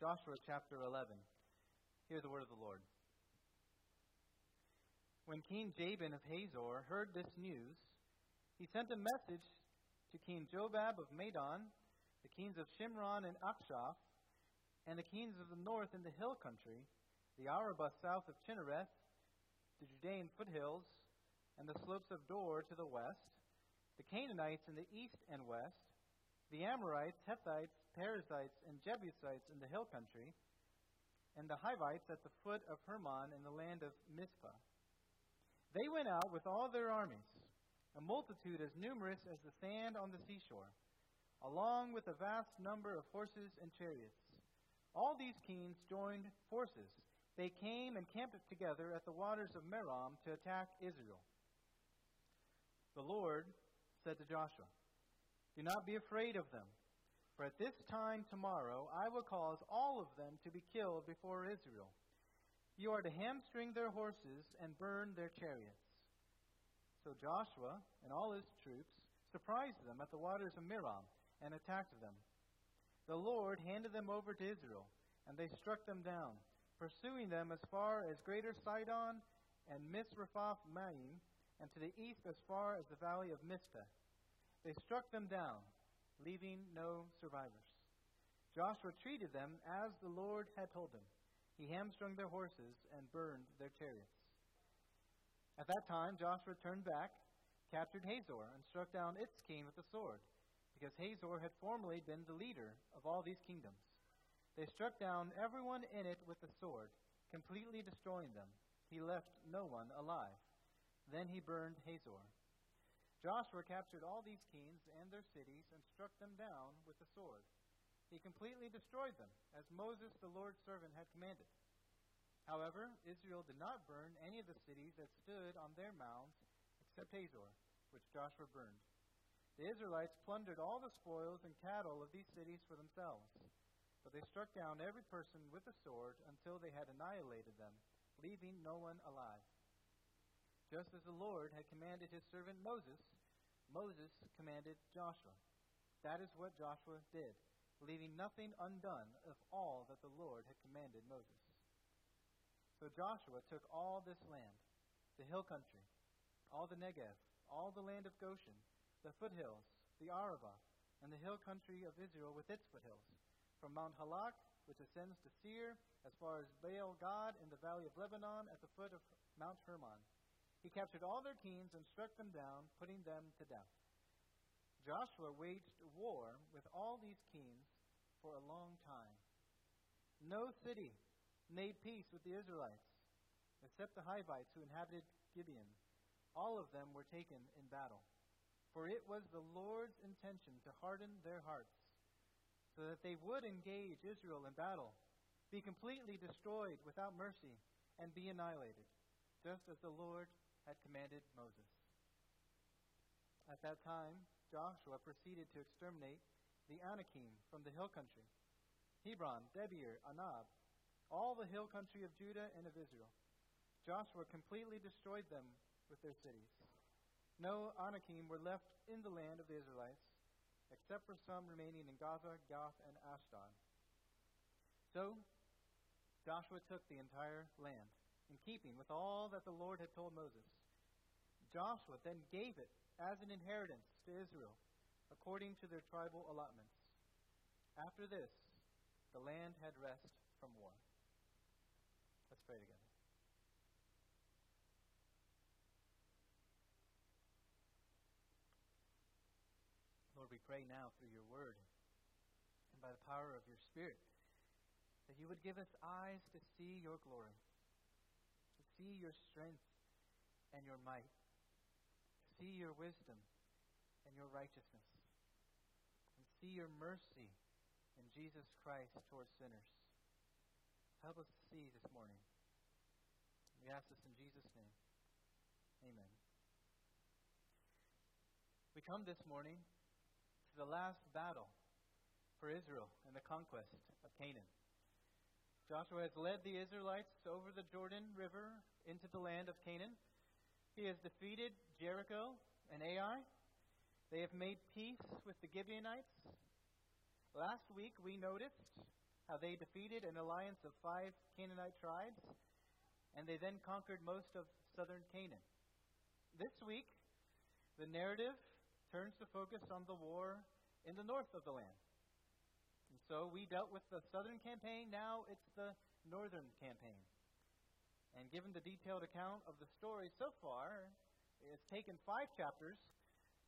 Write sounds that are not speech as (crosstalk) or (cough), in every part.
Joshua chapter 11. Hear the word of the Lord. When King Jabin of Hazor heard this news, he sent a message to King Jobab of Madon, the kings of Shimron and Achshaph, and the kings of the north in the hill country, the Arabah south of Chinnereth, the Judean foothills, and the slopes of Dor to the west, the Canaanites in the east and west, the Amorites, Hittites, Perizzites, and Jebusites in the hill country, and the Hivites at the foot of Hermon in the land of Mizpah. They went out with all their armies, a multitude as numerous as the sand on the seashore, along with a vast number of horses and chariots. All these kings joined forces. They came and camped together at the waters of Merom to attack Israel. The Lord said to Joshua, Do not be afraid of them, for at this time tomorrow I will cause all of them to be killed before Israel. You are to hamstring their horses and burn their chariots. So Joshua and all his troops surprised them at the waters of Merom and attacked them. The Lord handed them over to Israel, and they struck them down, pursuing them as far as Greater Sidon and Misrephoth Maim, and to the east as far as the valley of Mizpeh. They struck them down, leaving no survivors. Joshua treated them as the Lord had told him. He hamstrung their horses and burned their chariots. At that time, Joshua turned back, captured Hazor, and struck down its king with the sword because Hazor had formerly been the leader of all these kingdoms. They struck down everyone in it with the sword, completely destroying them. He left no one alive. Then he burned Hazor. Joshua captured all these kings and their cities and struck them down with the sword. He completely destroyed them, as Moses, the Lord's servant, had commanded. However, Israel did not burn any of the cities that stood on their mounds except Hazor, which Joshua burned. The Israelites plundered all the spoils and cattle of these cities for themselves. But they struck down every person with a sword until they had annihilated them, leaving no one alive. Just as the Lord had commanded his servant Moses, Moses commanded Joshua. That is what Joshua did, leaving nothing undone of all that the Lord had commanded Moses. So Joshua took all this land, the hill country, all the Negev, all the land of Goshen, the foothills, the Arabah, and the hill country of Israel with its foothills, from Mount Halak, which ascends to Seir, as far as Baal Gad in the valley of Lebanon at the foot of Mount Hermon. He captured all their kings and struck them down, putting them to death. Joshua waged war with all these kings for a long time. No city made peace with the Israelites, except the Hivites who inhabited Gibeon. All of them were taken in battle. For it was the Lord's intention to harden their hearts, so that they would engage Israel in battle, be completely destroyed without mercy, and be annihilated, just as the Lord had commanded Moses. At that time, Joshua proceeded to exterminate the Anakim from the hill country, Hebron, Debir, Anab, all the hill country of Judah and of Israel. Joshua completely destroyed them with their cities. No Anakim were left in the land of the Israelites, except for some remaining in Gaza, Gath, and Ashdod. So Joshua took the entire land, in keeping with all that the Lord had told Moses. Joshua then gave it as an inheritance to Israel, according to their tribal allotments. After this, the land had rest from war. Let's pray together. Lord, we pray now through your word and by the power of your Spirit that you would give us eyes to see your glory, to see your strength and your might, see your wisdom and your righteousness, and see your mercy in Jesus Christ towards sinners. Help us to see this morning. We ask this in Jesus' name. Amen. We come this morning to the last battle for Israel and the conquest of Canaan. Joshua has led the Israelites over the Jordan River into the land of Canaan. He has defeated Jericho and Ai. They have made peace with the Gibeonites. Last week we noticed how they defeated an alliance of five Canaanite tribes, and they then conquered most of southern Canaan. This week, the narrative turns to focus on the war in the north of the land. And so we dealt with the southern campaign, now it's the northern campaign. And given the detailed account of the story so far, it's taken five chapters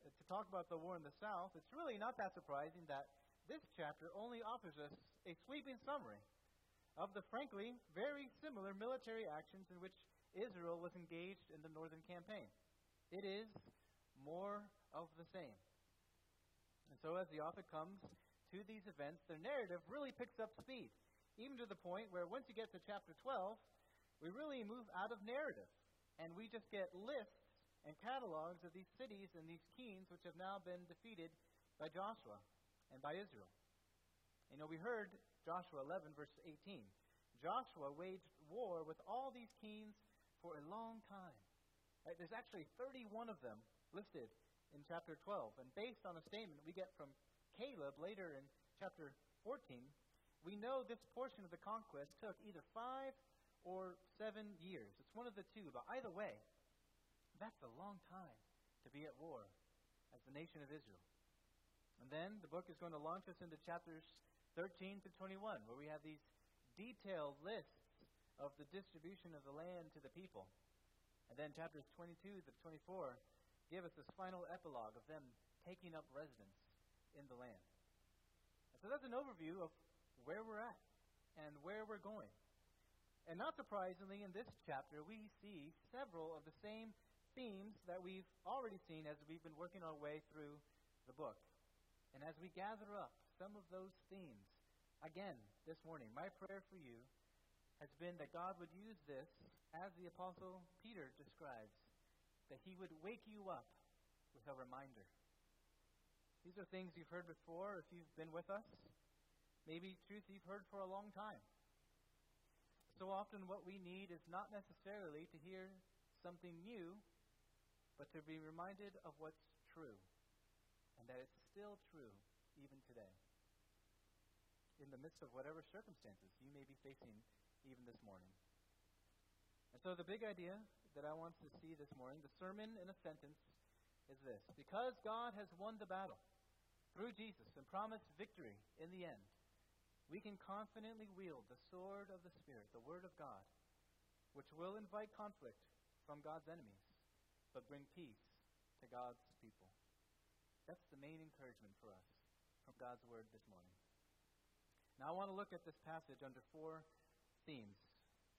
uh, to talk about the war in the south. It's really not that surprising that this chapter only offers us a sweeping summary of the frankly very similar military actions in which Israel was engaged in the northern campaign. It is more of the same. And so, as the author comes to these events, the narrative really picks up speed, even to the point where once you get to chapter 12, we really move out of narrative and we just get lists and catalogs of these cities and these kings which have now been defeated by Joshua and by Israel. You know, we heard Joshua 11, verse 18. Joshua waged war with all these kings for a long time. Right? There's actually 31 of them listed in chapter 12. And based on a statement we get from Caleb later in chapter 14, we know this portion of the conquest took either five or seven years. It's one of the two, but either way, that's a long time to be at war as the nation of Israel. And then the book is going to launch us into chapters 13 to 21, where we have these detailed lists of the distribution of the land to the people. And then chapters 22 to 24 give us this final epilogue of them taking up residence in the land. And so that's an overview of where we're at and where we're going. And not surprisingly, in this chapter, we see several of the same themes that we've already seen as we've been working our way through the book. And as we gather up some of those themes, again, this morning, my prayer for you has been that God would use this, as the Apostle Peter describes, that he would wake you up with a reminder. These are things you've heard before if you've been with us. Maybe truth you've heard for a long time. So often, what we need is not necessarily to hear something new, but to be reminded of what's true, and that it's still true even today. In the midst of whatever circumstances you may be facing even this morning. And so, the big idea that I want to see this morning, the sermon in a sentence, is this Because God has won the battle through Jesus and promised victory in the end, we can confidently wield the sword of the Spirit, the Word of God, which will invite conflict from God's enemies, but bring peace to God's people. That's the main encouragement for us from God's Word this morning. Now, I want to look at this passage under four themes.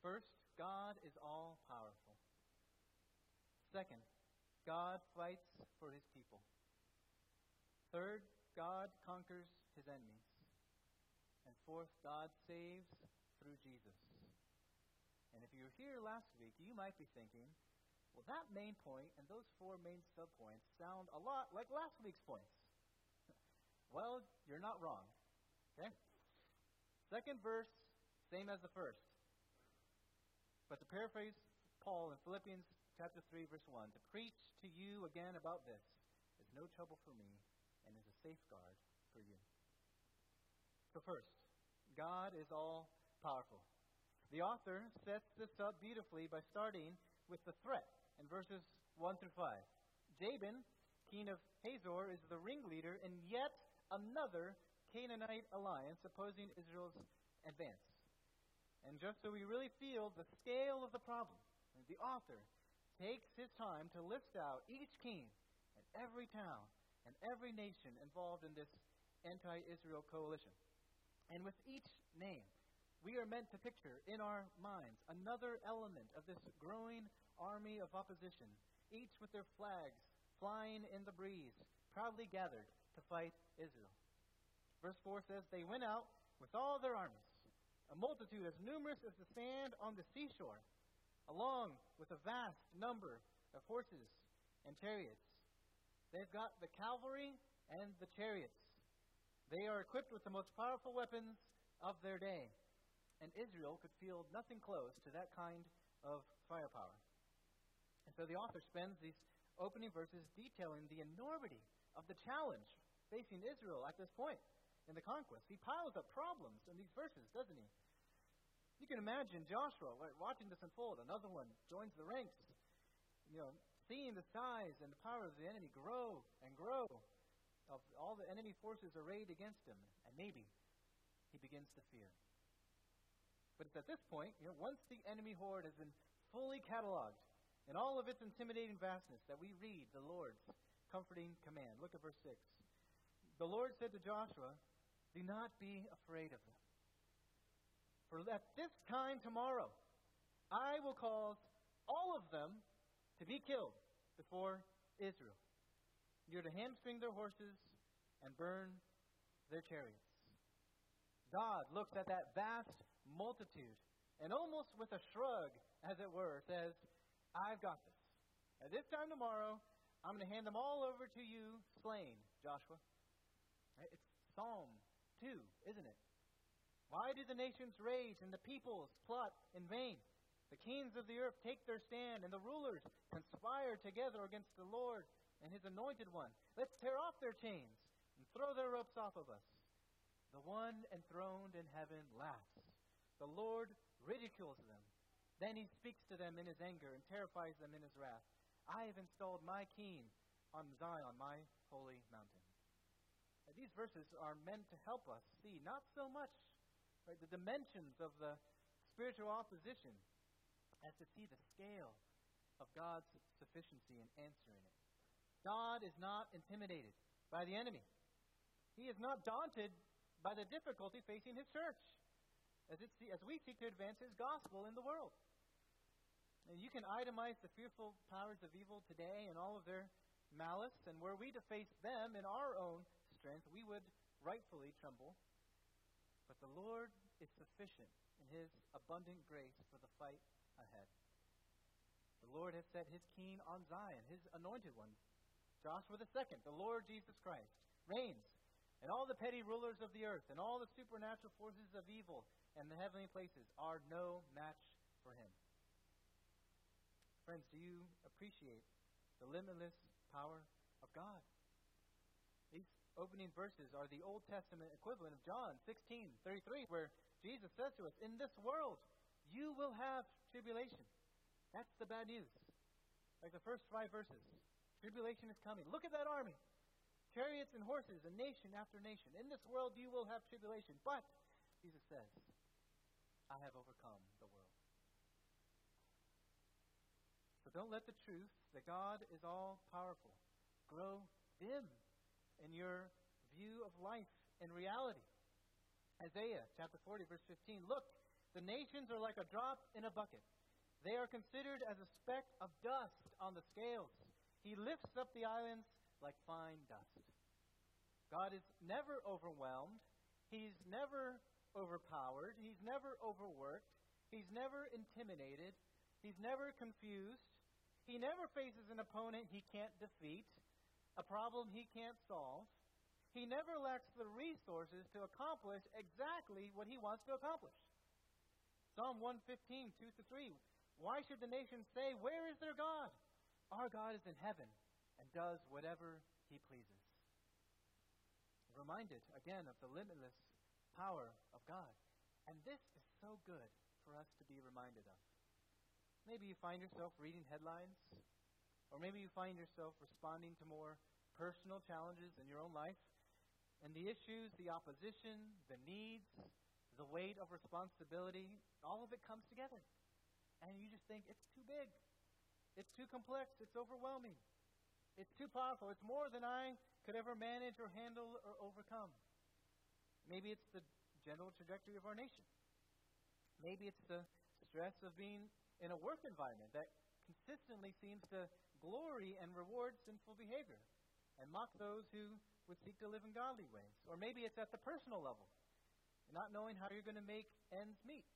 First, God is all powerful. Second, God fights for his people. Third, God conquers his enemies. And fourth, God saves through Jesus. And if you were here last week, you might be thinking, well, that main point and those four main subpoints sound a lot like last week's points. (laughs) well, you're not wrong. Okay? Second verse, same as the first. But to paraphrase Paul in Philippians chapter 3, verse 1 To preach to you again about this is no trouble for me and is a safeguard for you. So, first, God is all powerful. The author sets this up beautifully by starting with the threat in verses 1 through 5. Jabin, king of Hazor, is the ringleader in yet another Canaanite alliance opposing Israel's advance. And just so we really feel the scale of the problem, the author takes his time to list out each king and every town and every nation involved in this anti Israel coalition. And with each name, we are meant to picture in our minds another element of this growing army of opposition, each with their flags flying in the breeze, proudly gathered to fight Israel. Verse 4 says, They went out with all their armies, a multitude as numerous as the sand on the seashore along with a vast number of horses and chariots. They've got the cavalry and the chariots. They are equipped with the most powerful weapons of their day. And Israel could field nothing close to that kind of firepower. And so the author spends these opening verses detailing the enormity of the challenge facing Israel at this point. in the conquest. He piles up problems in these verses, doesn't he? You can imagine Joshua watching this unfold. Another one joins the ranks, you know, seeing the size and the power of the enemy grow and grow. Of all the enemy forces arrayed against him, and maybe he begins to fear. But it's at this point, you know, once the enemy horde has been fully cataloged in all of its intimidating vastness, that we read the Lord's comforting command. Look at verse 6. The Lord said to Joshua, Do not be afraid of them. For at this time tomorrow, I will cause all of them to be killed before Israel. You're to hamstring their horses and burn their chariots. God looks at that vast multitude and almost with a shrug, as it were, says, I've got this. At this time tomorrow, I'm going to hand them all over to you slain, Joshua. It's Psalm 2, isn't it? Why do the nations rage and the peoples plot in vain? The kings of the earth take their stand, and the rulers conspire together against the Lord and his anointed one. Let's tear off their chains and throw their ropes off of us. The one enthroned in heaven laughs. The Lord ridicules them. Then he speaks to them in his anger and terrifies them in his wrath. I have installed my king on Zion, my holy mountain. Now, these verses are meant to help us see not so much right, the dimensions of the spiritual opposition as to see the scale of God's sufficiency in answering it. God is not intimidated by the enemy. He is not daunted by the difficulty facing his church as, it, as we seek to advance his gospel in the world. And you can itemize the fearful powers of evil today and all of their malice, and were we to face them in our own strength, we would rightfully tremble. But the Lord is sufficient in his abundant grace for the fight ahead. The Lord has set his king on Zion, his anointed one, Joshua the second, the Lord Jesus Christ, reigns, and all the petty rulers of the earth and all the supernatural forces of evil and the heavenly places are no match for him. Friends, do you appreciate the limitless power of God? These opening verses are the Old Testament equivalent of John 16 33, where Jesus says to us, In this world, you will have tribulation. That's the bad news. Like the first five verses. Tribulation is coming. Look at that army. Chariots and horses, and nation after nation. In this world, you will have tribulation. But, Jesus says, I have overcome the world. So don't let the truth that God is all powerful grow dim in your view of life and reality. Isaiah chapter 40, verse 15. Look, the nations are like a drop in a bucket. They are considered as a speck of dust on the scales. He lifts up the islands like fine dust. God is never overwhelmed. He's never overpowered. He's never overworked. He's never intimidated. He's never confused. He never faces an opponent he can't defeat a problem he can't solve. He never lacks the resources to accomplish exactly what he wants to accomplish. Psalm 115, 2 to 3. Why should the nations say, Where is their God? Our God is in heaven and does whatever he pleases. Reminded again of the limitless power of God. And this is so good for us to be reminded of. Maybe you find yourself reading headlines or maybe you find yourself responding to more personal challenges in your own life. And the issues, the opposition, the needs, the weight of responsibility, all of it comes together. And you just think, it's too big. It's too complex. It's overwhelming. It's too powerful. It's more than I could ever manage or handle or overcome. Maybe it's the general trajectory of our nation. Maybe it's the stress of being in a work environment that consistently seems to glory and reward sinful behavior and mock those who would seek to live in godly ways. Or maybe it's at the personal level, not knowing how you're going to make ends meet,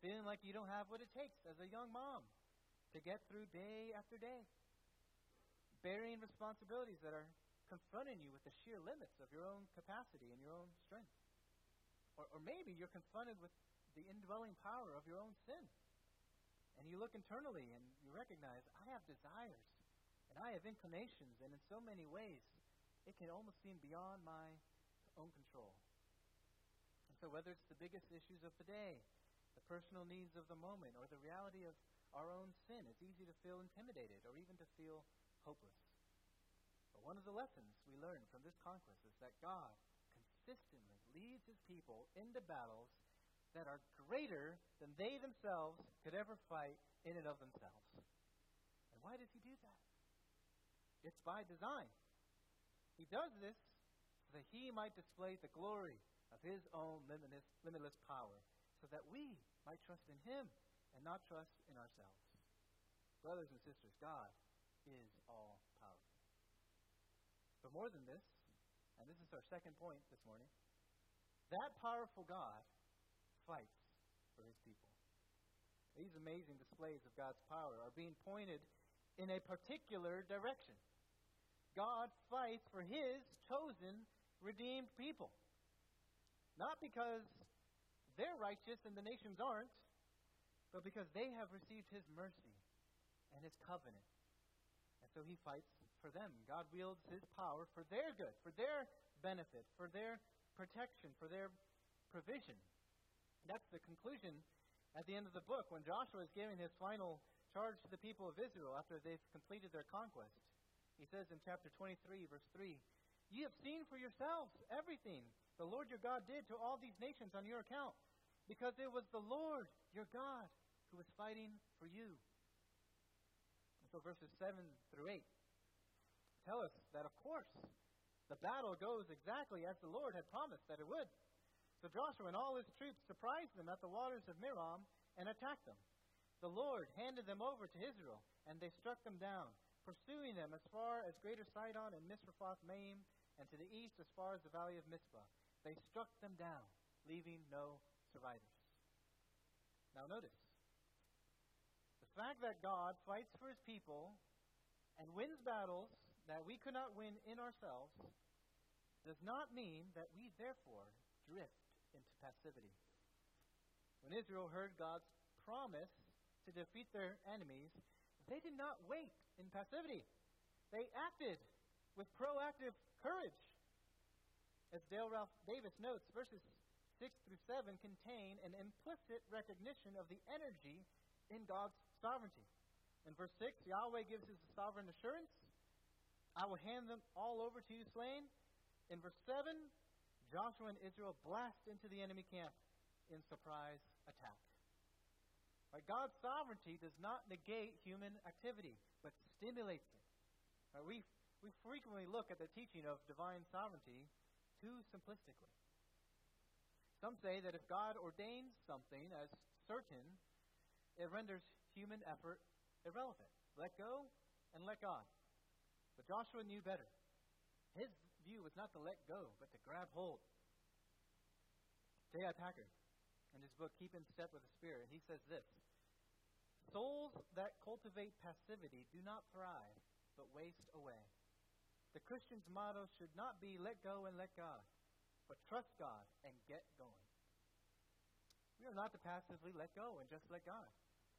feeling like you don't have what it takes as a young mom to get through day after day, bearing responsibilities that are confronting you with the sheer limits of your own capacity and your own strength. Or, or maybe you're confronted with the indwelling power of your own sin. And you look internally and you recognize, I have desires and I have inclinations, and in so many ways, it can almost seem beyond my own control. And so, whether it's the biggest issues of the day, the personal needs of the moment, or the reality of our own sin, it's easy to feel intimidated or even to feel hopeless. But one of the lessons we learn from this conquest is that God consistently leads his people into battles that are greater than they themselves could ever fight in and of themselves. And why does he do that? It's by design. He does this so that he might display the glory of his own limitless, limitless power, so that we might trust in him and not trust in ourselves. Brothers and sisters, God is all powerful. But more than this, and this is our second point this morning, that powerful God fights for his people. These amazing displays of God's power are being pointed in a particular direction. God fights for his chosen, redeemed people. Not because they're righteous and the nations aren't, but because they have received his mercy and his covenant. And so he fights for them. God wields his power for their good, for their benefit, for their protection, for their provision. That's the conclusion at the end of the book when Joshua is giving his final charge to the people of Israel after they've completed their conquest. He says in chapter 23, verse 3 Ye have seen for yourselves everything the Lord your God did to all these nations on your account, because it was the Lord your God who was fighting for you. And so verses 7 through 8 tell us that, of course, the battle goes exactly as the Lord had promised that it would. So Joshua and all his troops surprised them at the waters of Merom and attacked them. The Lord handed them over to Israel, and they struck them down, pursuing them as far as Greater Sidon and Misrephoth Maim, and to the east as far as the valley of Mizpah. They struck them down, leaving no survivors. Now notice, the fact that God fights for his people and wins battles that we could not win in ourselves does not mean that we therefore drift into passivity. When Israel heard God's promise to defeat their enemies, they did not wait in passivity. They acted with proactive courage. As Dale Ralph Davis notes, verses 6 through 7 contain an implicit recognition of the energy in God's sovereignty. In verse 6, Yahweh gives his sovereign assurance I will hand them all over to you slain. In verse 7, Joshua and Israel blast into the enemy camp in surprise attack. Right, God's sovereignty does not negate human activity, but stimulates it. Right, we, we frequently look at the teaching of divine sovereignty too simplistically. Some say that if God ordains something as certain, it renders human effort irrelevant. Let go and let God. But Joshua knew better. His view was not to let go, but to grab hold. J.I. Packer, in his book Keep in Step with the Spirit, he says this Souls that cultivate passivity do not thrive, but waste away. The Christian's motto should not be let go and let God, but trust God and get going. We are not to passively let go and just let God,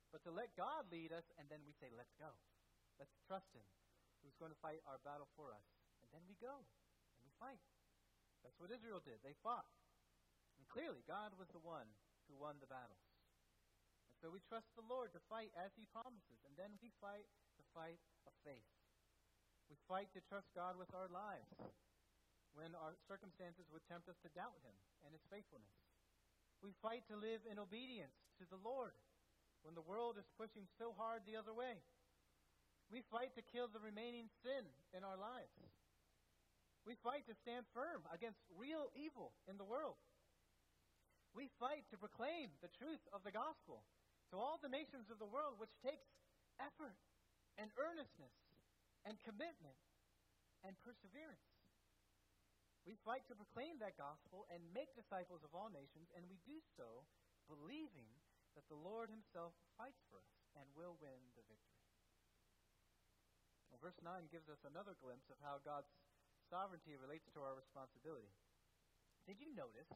but to let God lead us, and then we say, let's go. Let's trust Him, who's going to fight our battle for us. And then we go, fight. That's what Israel did. They fought. And clearly, God was the one who won the battles. And so we trust the Lord to fight as He promises, and then we fight the fight of faith. We fight to trust God with our lives when our circumstances would tempt us to doubt Him and His faithfulness. We fight to live in obedience to the Lord when the world is pushing so hard the other way. We fight to kill the remaining sin in our lives. We fight to stand firm against real evil in the world. We fight to proclaim the truth of the gospel to all the nations of the world, which takes effort and earnestness and commitment and perseverance. We fight to proclaim that gospel and make disciples of all nations, and we do so believing that the Lord Himself fights for us and will win the victory. Well, verse 9 gives us another glimpse of how God's sovereignty relates to our responsibility. Did you notice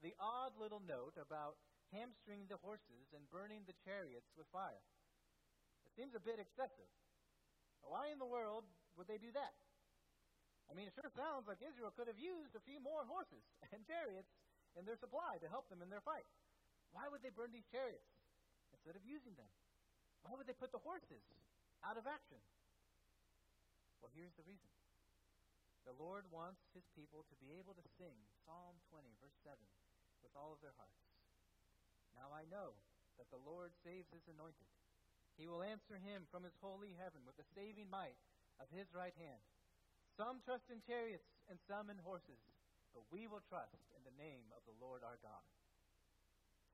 the odd little note about hamstringing the horses and burning the chariots with fire? It seems a bit excessive. Why in the world would they do that? I mean, it sure sounds like Israel could have used a few more horses (laughs) and chariots in their supply to help them in their fight. Why would they burn these chariots instead of using them? Why would they put the horses out of action? Well, here's the reason. The Lord wants his people to be able to sing Psalm 20, verse 7, with all of their hearts. Now I know that the Lord saves his anointed. He will answer him from his holy heaven with the saving might of his right hand. Some trust in chariots and some in horses, but we will trust in the name of the Lord our God.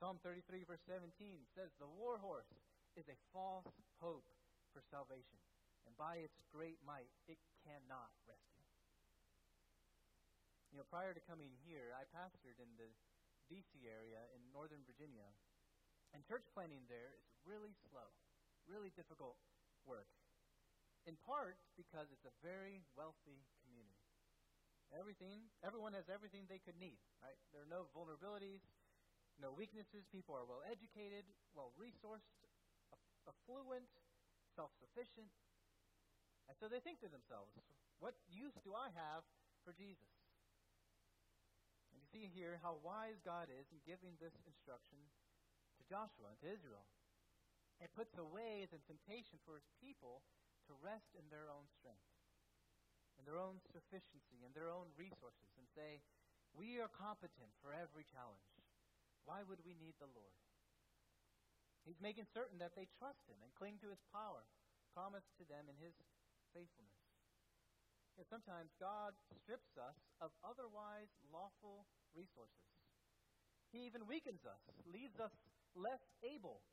Psalm 33, verse 17 says, The war horse is a false hope for salvation, and by its great might it cannot rescue. You know, prior to coming here, I pastored in the D.C. area in Northern Virginia, and church planting there is really slow, really difficult work. In part because it's a very wealthy community. Everything, everyone has everything they could need, right? There are no vulnerabilities, no weaknesses. People are well educated, well resourced, affluent, self sufficient. And so they think to themselves, what use do I have for Jesus? See here how wise God is in giving this instruction to Joshua and to Israel. It puts away the temptation for his people to rest in their own strength, in their own sufficiency, in their own resources, and say, We are competent for every challenge. Why would we need the Lord? He's making certain that they trust him and cling to his power promised to them in his faithfulness. And sometimes God strips us of otherwise lawful resources. He even weakens us, leaves us less able.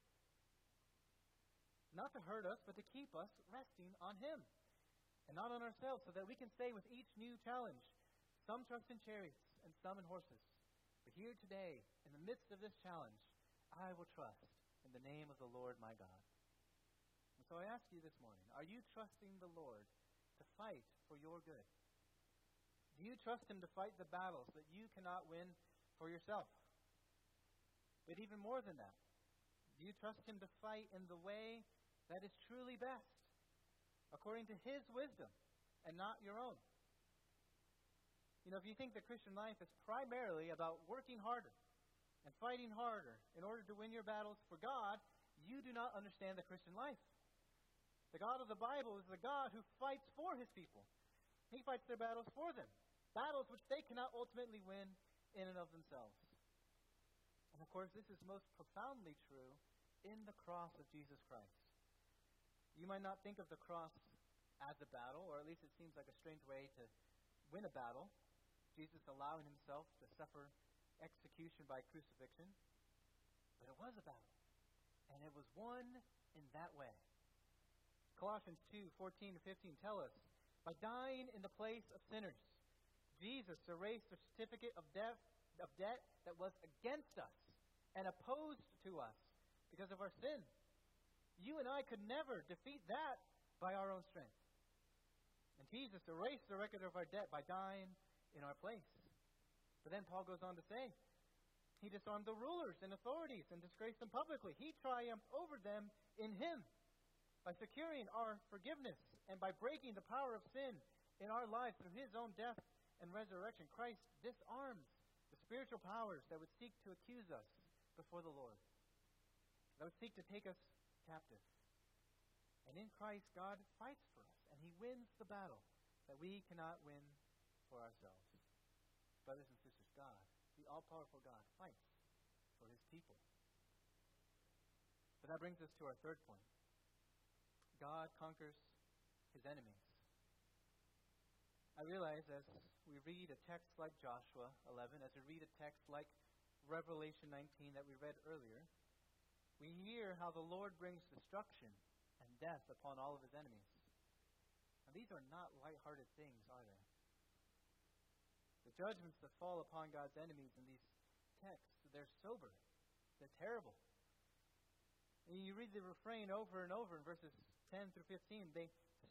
Not to hurt us, but to keep us resting on Him and not on ourselves, so that we can say with each new challenge, some trust in chariots and some in horses. But here today, in the midst of this challenge, I will trust in the name of the Lord my God. And so I ask you this morning are you trusting the Lord to fight for your good? You trust Him to fight the battles that you cannot win for yourself? But even more than that, do you trust Him to fight in the way that is truly best, according to His wisdom and not your own? You know, if you think the Christian life is primarily about working harder and fighting harder in order to win your battles for God, you do not understand the Christian life. The God of the Bible is the God who fights for his people. He fights their battles for them, battles which they cannot ultimately win in and of themselves. And of course, this is most profoundly true in the cross of Jesus Christ. You might not think of the cross as a battle, or at least it seems like a strange way to win a battle. Jesus allowing himself to suffer execution by crucifixion. But it was a battle. And it was won in that way. Colossians 2 14 to 15 tell us by dying in the place of sinners, Jesus erased the certificate of debt, of debt that was against us and opposed to us because of our sin. You and I could never defeat that by our own strength. And Jesus erased the record of our debt by dying in our place. But then Paul goes on to say, He disarmed the rulers and authorities and disgraced them publicly. He triumphed over them in Him by securing our forgiveness and by breaking the power of sin in our lives through His own death and resurrection. Christ disarms the spiritual powers that would seek to accuse us before the Lord, that would seek to take us captive. And in Christ, God fights for us, and He wins the battle that we cannot win for ourselves brothers and sisters, God, the all powerful God, fights for his people. But that brings us to our third point God conquers his enemies. I realize as we read a text like Joshua 11, as we read a text like Revelation 19 that we read earlier, we hear how the Lord brings destruction and death upon all of his enemies. Now, these are not light-hearted things, are they? The judgments that fall upon God's enemies in these texts, they're sober. They're terrible. And you read the refrain over and over in verses 10 through 15. They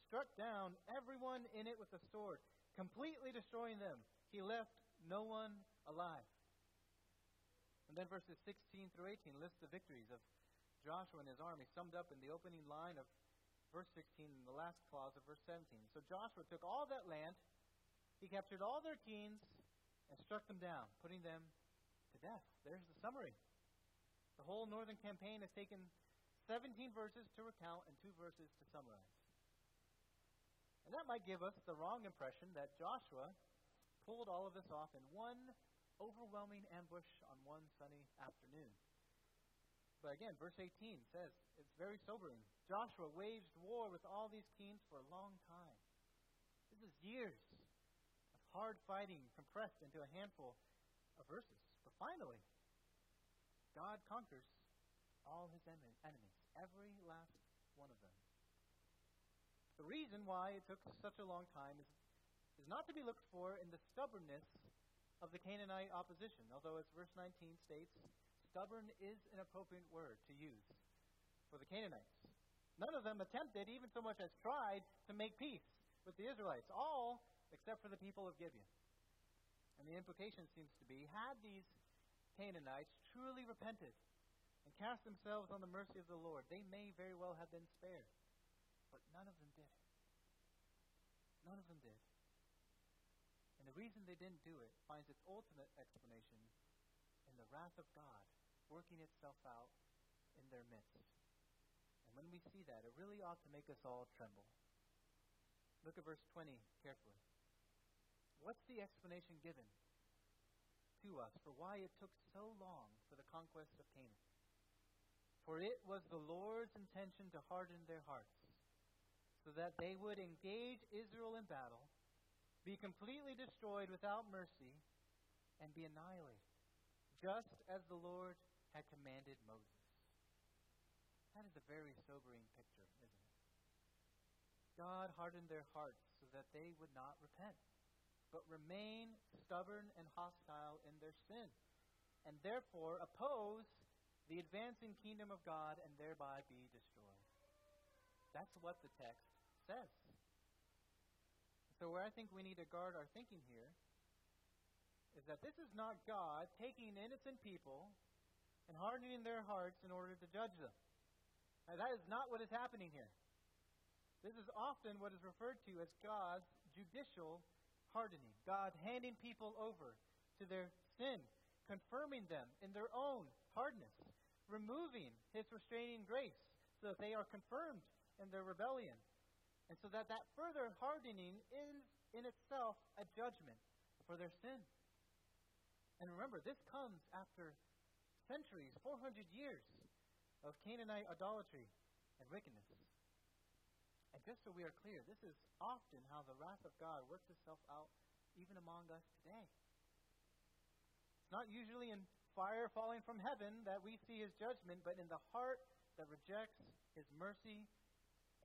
struck down everyone in it with a sword, completely destroying them. He left no one alive. And then verses 16 through 18 list the victories of Joshua and his army, summed up in the opening line of verse 16 and the last clause of verse 17. So Joshua took all that land he captured all their kings and struck them down, putting them to death. There's the summary. The whole northern campaign has taken 17 verses to recount and two verses to summarize. And that might give us the wrong impression that Joshua pulled all of this off in one overwhelming ambush on one sunny afternoon. But again, verse 18 says it's very sobering. Joshua waged war with all these kings for a long time. This is years of hard fighting compressed into a handful of verses. But finally, God conquers all his enemies, every last one of them. The reason why it took such a long time is, is not to be looked for in the stubbornness of the Canaanite opposition, although, as verse 19 states, stubborn is an appropriate word to use for the Canaanites. None of them attempted, even so much as tried, to make peace with the Israelites, all except for the people of Gibeon. And the implication seems to be had these Canaanites truly repented and cast themselves on the mercy of the Lord, they may very well have been spared. But none of them did. None of them did. And the reason they didn't do it finds its ultimate explanation in the wrath of God working itself out in their midst. And when we see that, it really ought to make us all tremble. Look at verse 20 carefully. What's the explanation given to us for why it took so long for the conquest of Canaan? For it was the Lord's intention to harden their hearts, so that they would engage Israel in battle, be completely destroyed without mercy, and be annihilated, just as the Lord had commanded Moses. That is a very sobering picture, isn't it? God hardened their hearts so that they would not repent, but remain stubborn and hostile in their sin, and therefore oppose the advancing kingdom of God and thereby be destroyed. That's what the text says. So, where I think we need to guard our thinking here is that this is not God taking innocent people and hardening their hearts in order to judge them. Now, that is not what is happening here. This is often what is referred to as God's judicial hardening. God handing people over to their sin, confirming them in their own hardness, removing his restraining grace so that they are confirmed in their rebellion. And so that that further hardening is in itself a judgment for their sin. And remember, this comes after centuries, 400 years of Canaanite idolatry and wickedness. And just so we are clear, this is often how the wrath of God works itself out even among us today. It's not usually in fire falling from heaven that we see his judgment, but in the heart that rejects his mercy,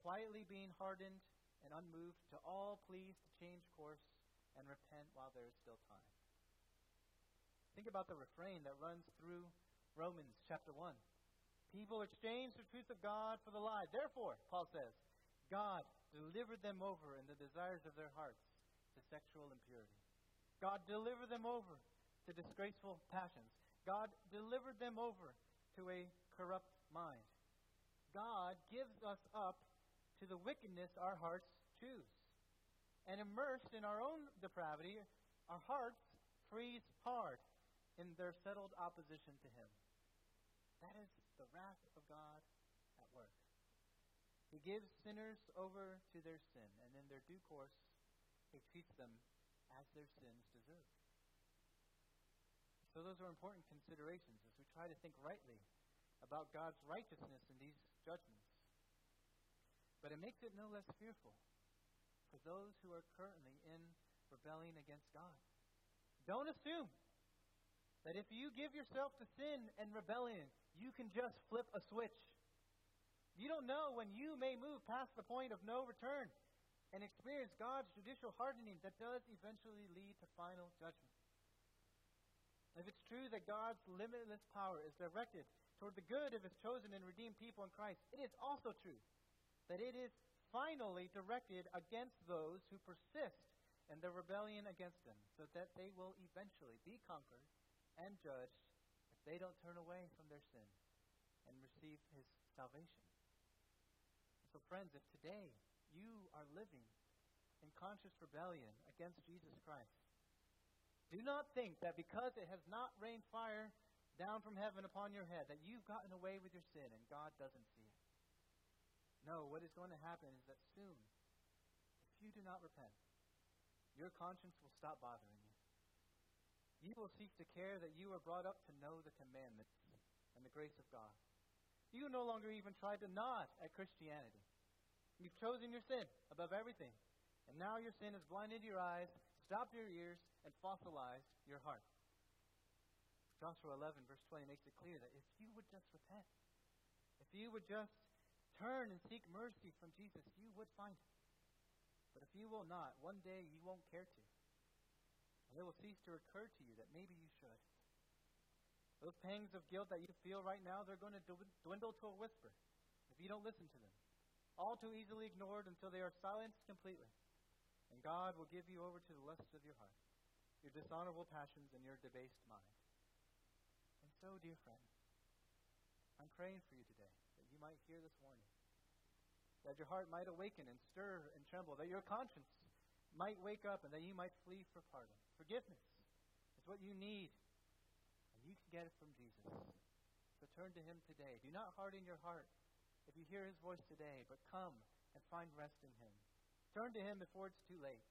quietly being hardened and unmoved, to all please to change course and repent while there is still time. Think about the refrain that runs through Romans chapter 1. People exchange the truth of God for the lie. Therefore, Paul says, God delivered them over in the desires of their hearts to sexual impurity. God delivered them over to disgraceful passions. God delivered them over to a corrupt mind. God gives us up to the wickedness our hearts choose. And immersed in our own depravity, our hearts freeze hard in their settled opposition to Him. That is the wrath of God at work. He gives sinners over to their sin, and in their due course, he treats them as their sins deserve. So, those are important considerations as we try to think rightly about God's righteousness in these judgments. But it makes it no less fearful for those who are currently in rebellion against God. Don't assume that if you give yourself to sin and rebellion, you can just flip a switch. You don't know when you may move past the point of no return and experience God's judicial hardening that does eventually lead to final judgment. If it's true that God's limitless power is directed toward the good of his chosen and redeemed people in Christ, it is also true that it is finally directed against those who persist in their rebellion against him, so that they will eventually be conquered and judged if they don't turn away from their sin and receive his salvation. So, friends, if today you are living in conscious rebellion against Jesus Christ. Do not think that because it has not rained fire down from heaven upon your head, that you've gotten away with your sin and God doesn't see. No, what is going to happen is that soon, if you do not repent, your conscience will stop bothering you. You will cease to care that you are brought up to know the commandments and the grace of God. You no longer even try to nod at Christianity. You've chosen your sin above everything. And now your sin has blinded your eyes, stopped your ears, and fossilized your heart. Joshua 11, verse 20, makes it clear that if you would just repent, if you would just turn and seek mercy from Jesus, you would find it. But if you will not, one day you won't care to. And it will cease to occur to you that maybe you should. Those pangs of guilt that you feel right now, they're going to dwindle to a whisper if you don't listen to them. All too easily ignored until they are silenced completely. And God will give you over to the lusts of your heart, your dishonorable passions, and your debased mind. And so, dear friend, I'm praying for you today that you might hear this warning, that your heart might awaken and stir and tremble, that your conscience might wake up, and that you might flee for pardon. Forgiveness is what you need and you can get it from Jesus. So turn to him today. Do not harden your heart if you hear his voice today, but come and find rest in him. Turn to him before it's too late.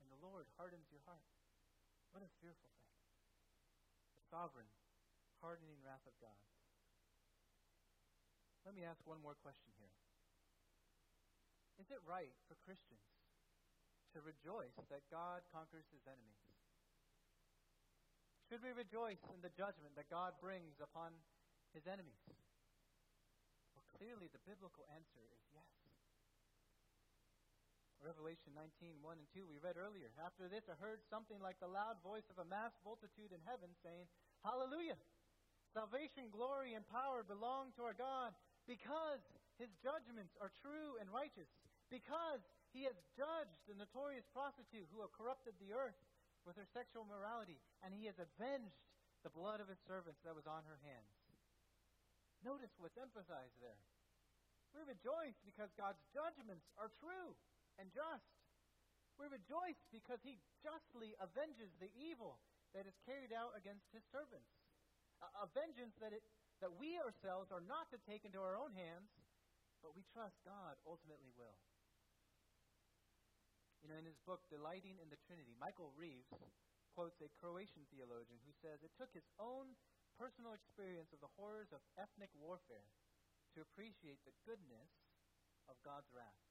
And the Lord hardens your heart. What a fearful thing. The sovereign, hardening wrath of God. Let me ask one more question here. Is it right for Christians to rejoice that God conquers his enemies? Should we rejoice in the judgment that God brings upon his enemies? Well, clearly the biblical answer is yes. Revelation 19, 1 and 2, we read earlier. After this, I heard something like the loud voice of a mass multitude in heaven saying, Hallelujah! Salvation, glory, and power belong to our God because his judgments are true and righteous, because he has judged the notorious prostitute who have corrupted the earth with her sexual morality, and he has avenged the blood of his servants that was on her hands. Notice what's emphasized there. We rejoice because God's judgments are true and just. We rejoice because he justly avenges the evil that is carried out against his servants. A, a vengeance that, it, that we ourselves are not to take into our own hands, but we trust God ultimately will. You know, in his book, Delighting in the Trinity, Michael Reeves quotes a Croatian theologian who says it took his own personal experience of the horrors of ethnic warfare to appreciate the goodness of God's wrath.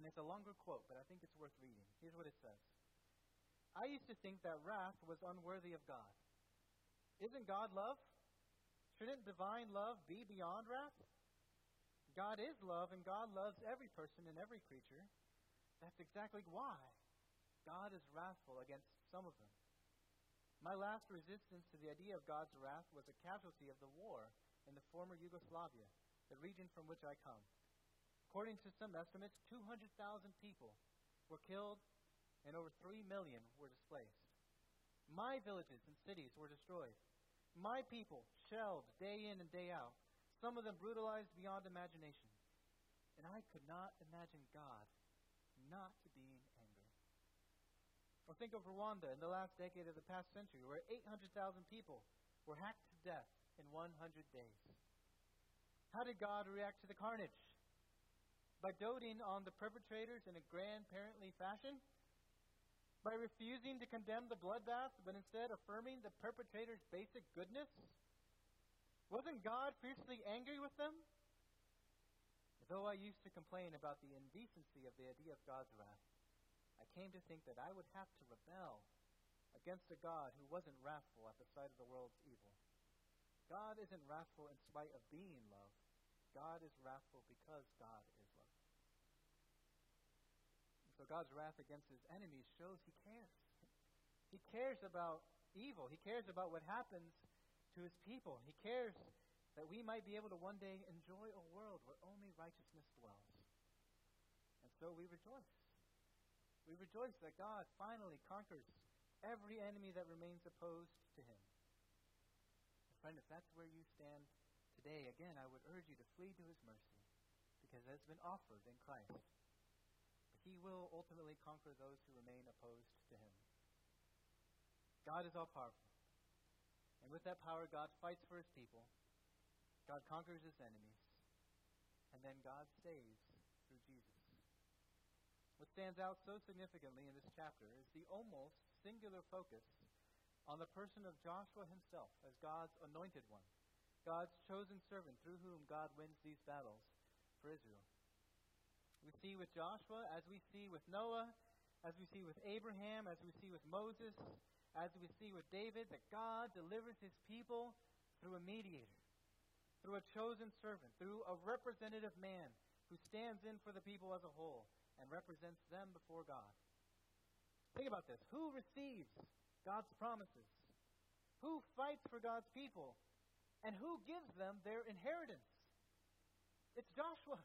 And it's a longer quote, but I think it's worth reading. Here's what it says I used to think that wrath was unworthy of God. Isn't God love? Shouldn't divine love be beyond wrath? God is love, and God loves every person and every creature. That's exactly why God is wrathful against some of them. My last resistance to the idea of God's wrath was a casualty of the war in the former Yugoslavia, the region from which I come. According to some estimates, 200,000 people were killed and over 3 million were displaced. My villages and cities were destroyed. My people shelled day in and day out, some of them brutalized beyond imagination. And I could not imagine God not being angry. Or think of Rwanda in the last decade of the past century, where 800,000 people were hacked to death in 100 days. How did God react to the carnage? By doting on the perpetrators in a grandparently fashion? By refusing to condemn the bloodbath, but instead affirming the perpetrator's basic goodness? Wasn't God fiercely angry with them? Though I used to complain about the indecency of the idea of God's wrath, I came to think that I would have to rebel against a God who wasn't wrathful at the sight of the world's evil. God isn't wrathful in spite of being love. God is wrathful because God is love. And so God's wrath against his enemies shows he cares. He cares about evil. He cares about what happens to his people. He cares that we might be able to one day enjoy a world where only righteousness dwells. And so we rejoice. We rejoice that God finally conquers every enemy that remains opposed to him. friend, if that's where you stand today, again, I would urge you to flee to his mercy because it has been offered in Christ. But he will ultimately conquer those who remain opposed to him. God is all powerful. And with that power, God fights for his people. God conquers his enemies. And then God saves through Jesus. What stands out so significantly in this chapter is the almost singular focus on the person of Joshua himself as God's anointed one, God's chosen servant through whom God wins these battles for Israel. We see with Joshua, as we see with Noah, as we see with Abraham, as we see with Moses, as we see with David, that God delivers his people through a mediator, through a chosen servant, through a representative man who stands in for the people as a whole and represents them before God. Think about this. Who receives God's promises? Who fights for God's people? And who gives them their inheritance? It's Joshua.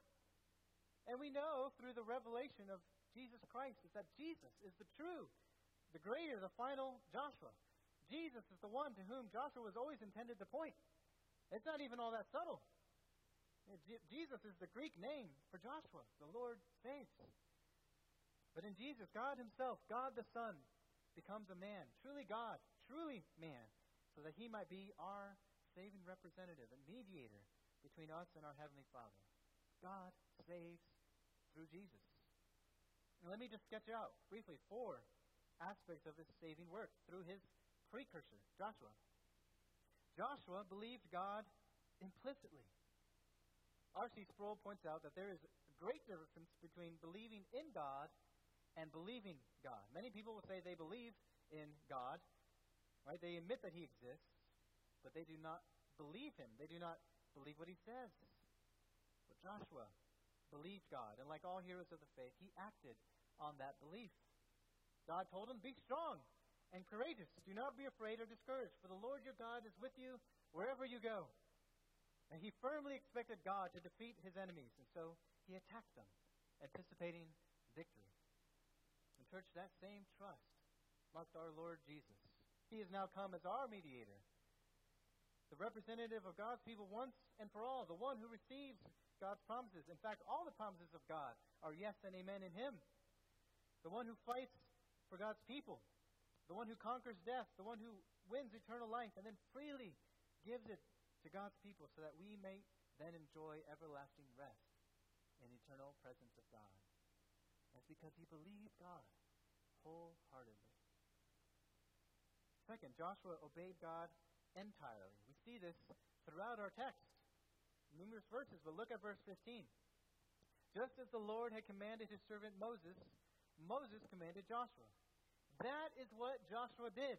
And we know through the revelation of Jesus Christ is that Jesus is the true the greater, the final Joshua. Jesus is the one to whom Joshua was always intended to point. It's not even all that subtle. Jesus is the Greek name for Joshua, the Lord saves. But in Jesus, God Himself, God the Son, becomes a man, truly God, truly man, so that He might be our saving representative and mediator between us and our Heavenly Father. God saves through Jesus. And let me just sketch out briefly four aspects of his saving work through his precursor, Joshua. Joshua believed God implicitly. R.C. Sproul points out that there is a great difference between believing in God and believing God. Many people will say they believe in God, right? They admit that He exists, but they do not believe Him. They do not believe what He says. But Joshua believed God, and like all heroes of the faith, he acted on that belief. God told him, Be strong and courageous. Do not be afraid or discouraged, for the Lord your God is with you wherever you go. And he firmly expected God to defeat his enemies, and so he attacked them, anticipating victory. And, church, that same trust marked our Lord Jesus. He has now come as our mediator, the representative of God's people once and for all, the one who receives God's promises. In fact, all the promises of God are yes and amen in him. The one who fights for God's people, the one who conquers death, the one who wins eternal life, and then freely gives it to God's people so that we may then enjoy everlasting rest in eternal presence of God. That's because he believed God wholeheartedly. Second, Joshua obeyed God entirely. We see this throughout our text, numerous verses, but look at verse 15. Just as the Lord had commanded his servant Moses, Moses commanded Joshua. That is what Joshua did,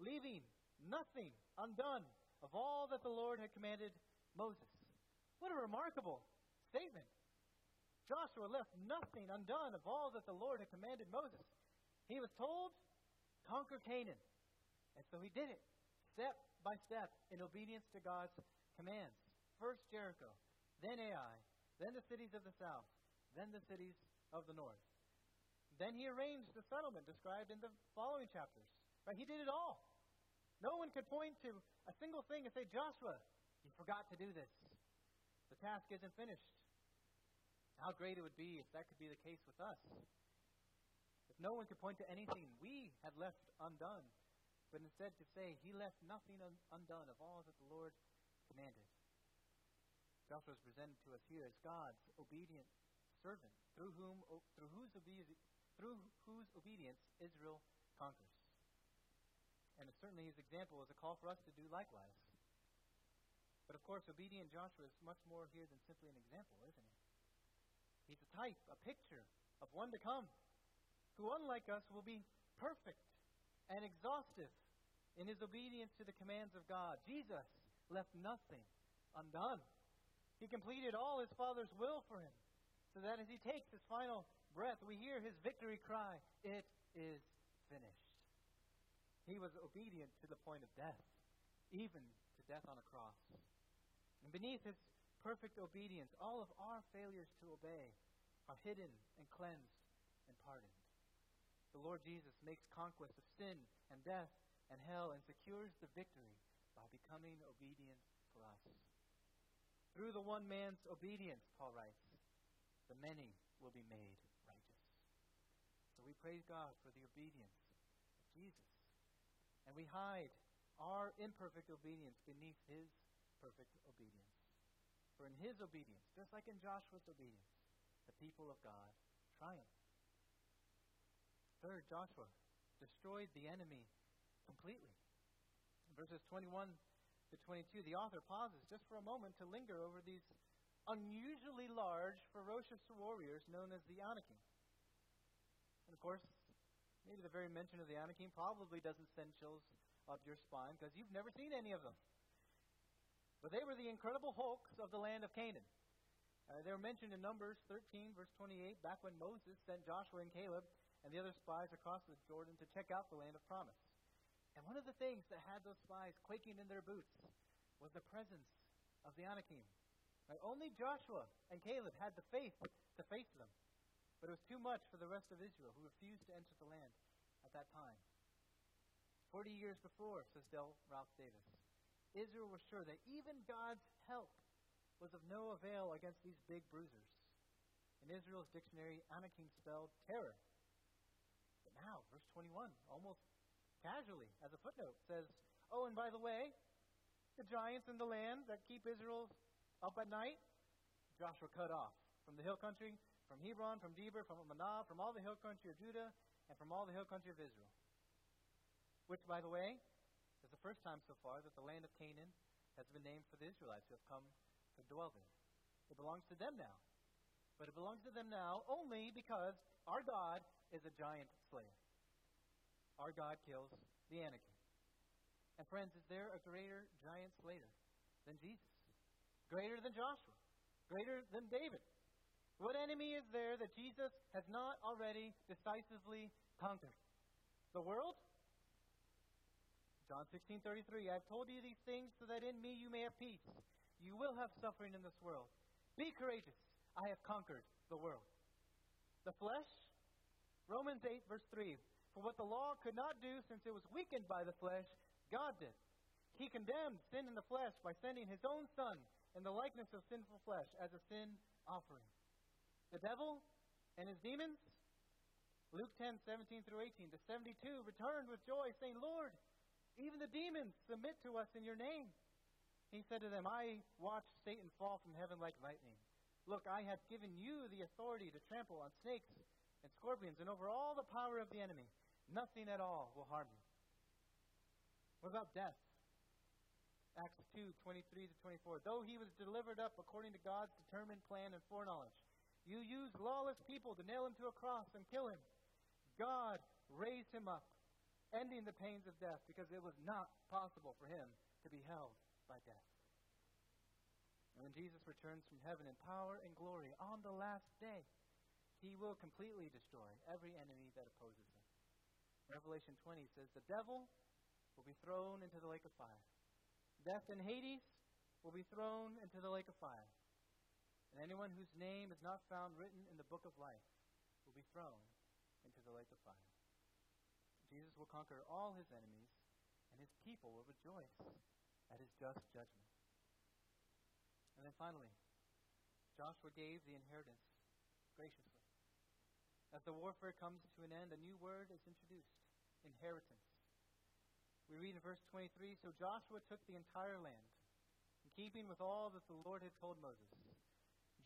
leaving nothing undone of all that the Lord had commanded Moses. What a remarkable statement. Joshua left nothing undone of all that the Lord had commanded Moses. He was told, conquer Canaan. And so he did it, step by step, in obedience to God's commands. First Jericho, then Ai, then the cities of the south, then the cities of the north. Then he arranged the settlement described in the following chapters. Right? He did it all. No one could point to a single thing and say, Joshua, you forgot to do this. The task isn't finished. How great it would be if that could be the case with us. If no one could point to anything we had left undone, but instead to say, He left nothing un- undone of all that the Lord commanded. Joshua is presented to us here as God's obedient servant, through whom, through whose obedience through whose obedience Israel conquers. And certainly his example is a call for us to do likewise. But of course, obedient Joshua is much more here than simply an example, isn't he? He's a type, a picture of one to come, who, unlike us, will be perfect and exhaustive in his obedience to the commands of God. Jesus left nothing undone. He completed all his Father's will for him, so that as he takes his final breath, we hear his victory cry, It is finished. He was obedient to the point of death, even to death on a cross. And beneath his perfect obedience, all of our failures to obey are hidden and cleansed and pardoned. The Lord Jesus makes conquest of sin and death and hell and secures the victory by becoming obedient for us. Through the one man's obedience, Paul writes, the many will be made we praise God for the obedience of Jesus. And we hide our imperfect obedience beneath his perfect obedience. For in his obedience, just like in Joshua's obedience, the people of God triumph. Third, Joshua destroyed the enemy completely. Verses 21 to 22, the author pauses just for a moment to linger over these unusually large, ferocious warriors known as the Anakim. And of course, maybe the very mention of the Anakim probably doesn't send chills up your spine because you've never seen any of them. But they were the incredible hulks of the land of Canaan. Uh, they were mentioned in Numbers 13, verse 28, back when Moses sent Joshua and Caleb and the other spies across the Jordan to check out the land of promise. And one of the things that had those spies quaking in their boots was the presence of the Anakim. Right? Only Joshua and Caleb had the faith to face them. But it was too much for the rest of Israel, who refused to enter the land at that time. Forty years before, says Dale Ralph Davis, Israel was sure that even God's help was of no avail against these big bruisers. In Israel's dictionary, Anakim spelled terror. But now, verse 21, almost casually, as a footnote, says, Oh, and by the way, the giants in the land that keep Israel up at night, Joshua cut off from the hill country, from Hebron, from Debir, from Anab, from all the hill country of Judah, and from all the hill country of Israel. Which, by the way, is the first time so far that the land of Canaan has been named for the Israelites who have come to dwell there. It belongs to them now. But it belongs to them now only because our God is a giant slayer. Our God kills the Anakim. And friends, is there a greater giant slayer than Jesus? Greater than Joshua? Greater than David? What enemy is there that Jesus has not already decisively conquered? The world? John 16:33 I've told you these things so that in me you may have peace. You will have suffering in this world. Be courageous. I have conquered the world. The flesh? Romans 8 verse 3 For what the law could not do since it was weakened by the flesh, God did. He condemned sin in the flesh by sending his own son in the likeness of sinful flesh as a sin offering. The devil and his demons? Luke 10, 17 through 18. The 72 returned with joy, saying, Lord, even the demons submit to us in your name. He said to them, I watched Satan fall from heaven like lightning. Look, I have given you the authority to trample on snakes and scorpions and over all the power of the enemy. Nothing at all will harm you. What about death? Acts 2 23 to 24. Though he was delivered up according to God's determined plan and foreknowledge, you used lawless people to nail him to a cross and kill him. God raised him up ending the pains of death because it was not possible for him to be held by death. And when Jesus returns from heaven in power and glory on the last day, he will completely destroy every enemy that opposes him. Revelation 20 says, The devil will be thrown into the lake of fire. Death and Hades will be thrown into the lake of fire. And anyone whose name is not found written in the book of life will be thrown into the lake of fire. Jesus will conquer all his enemies, and his people will rejoice at his just judgment. And then finally, Joshua gave the inheritance graciously. As the warfare comes to an end, a new word is introduced inheritance. We read in verse 23 So Joshua took the entire land, in keeping with all that the Lord had told Moses.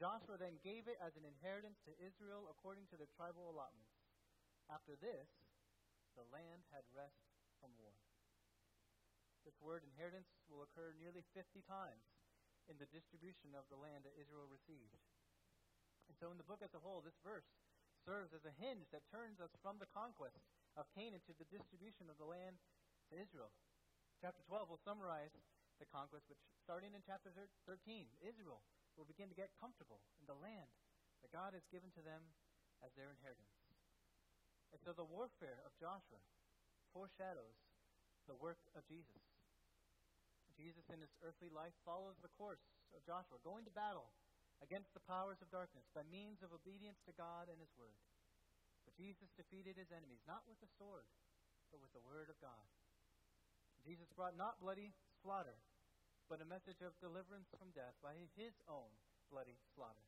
Joshua then gave it as an inheritance to Israel according to their tribal allotments. After this, the land had rest from war. This word inheritance will occur nearly 50 times in the distribution of the land that Israel received. And so, in the book as a whole, this verse serves as a hinge that turns us from the conquest of Canaan to the distribution of the land to Israel. Chapter 12 will summarize the conquest, which starting in chapter 13, Israel will begin to get comfortable in the land that God has given to them as their inheritance. And so the warfare of Joshua foreshadows the work of Jesus. Jesus in his earthly life follows the course of Joshua, going to battle against the powers of darkness by means of obedience to God and his word. But Jesus defeated his enemies not with the sword, but with the word of God. Jesus brought not bloody slaughter, but a message of deliverance from death by his own bloody slaughter.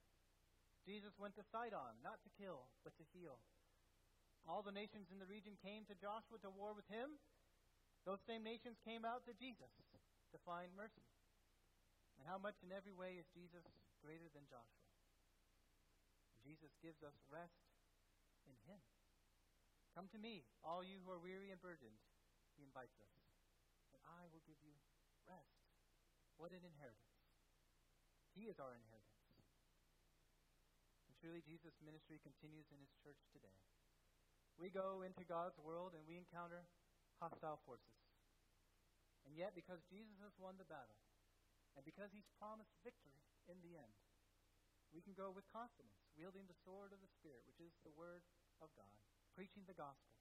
Jesus went to Sidon, not to kill, but to heal. all the nations in the region came to Joshua to war with him, those same nations came out to Jesus to find mercy. And how much in every way is Jesus greater than Joshua? Jesus gives us rest in him. Come to me, all you who are weary and burdened, he invites us, and I will give you rest. What an inheritance. He is our inheritance. And truly, Jesus' ministry continues in his church today. We go into God's world and we encounter hostile forces. And yet, because Jesus has won the battle, and because he's promised victory in the end, we can go with confidence, wielding the sword of the Spirit, which is the Word of God, preaching the gospel.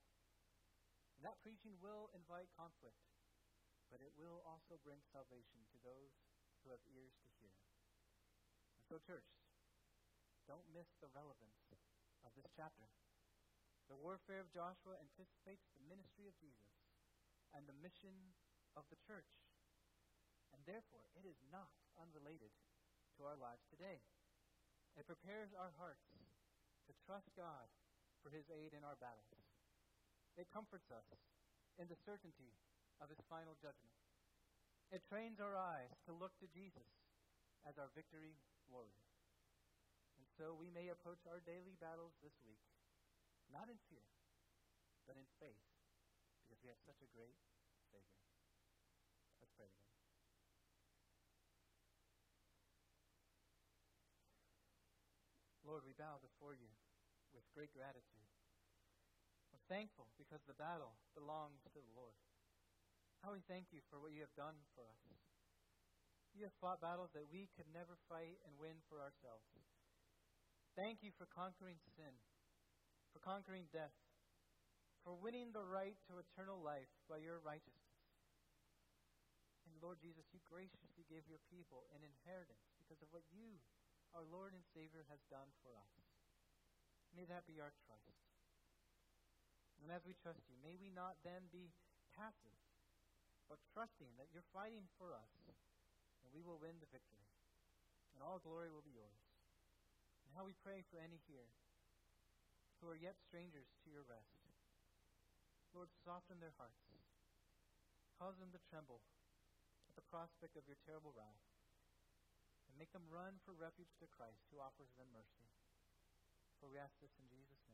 And that preaching will invite conflict, but it will also bring salvation to those who have ears to hear. And so, church, don't miss the relevance of this chapter. The warfare of Joshua anticipates the ministry of Jesus and the mission of the church. And therefore, it is not unrelated to our lives today. It prepares our hearts to trust God for his aid in our battles. It comforts us in the certainty of his final judgment. It trains our eyes to look to Jesus as our victory warrior. And so we may approach our daily battles this week, not in fear, but in faith, because we have such a great Savior. Let's pray together. Lord, we bow before you with great gratitude. We're thankful because the battle belongs to the Lord. How we thank you for what you have done for us. You have fought battles that we could never fight and win for ourselves. Thank you for conquering sin, for conquering death, for winning the right to eternal life by your righteousness. And Lord Jesus, you graciously gave your people an inheritance because of what you our Lord and Savior has done for us. May that be our trust. And as we trust you, may we not then be passive, but trusting that you're fighting for us, and we will win the victory. And all glory will be yours. And how we pray for any here who are yet strangers to your rest. Lord, soften their hearts. Cause them to tremble at the prospect of your terrible wrath and make them run for refuge to Christ who offers them mercy. For we ask this in Jesus' name.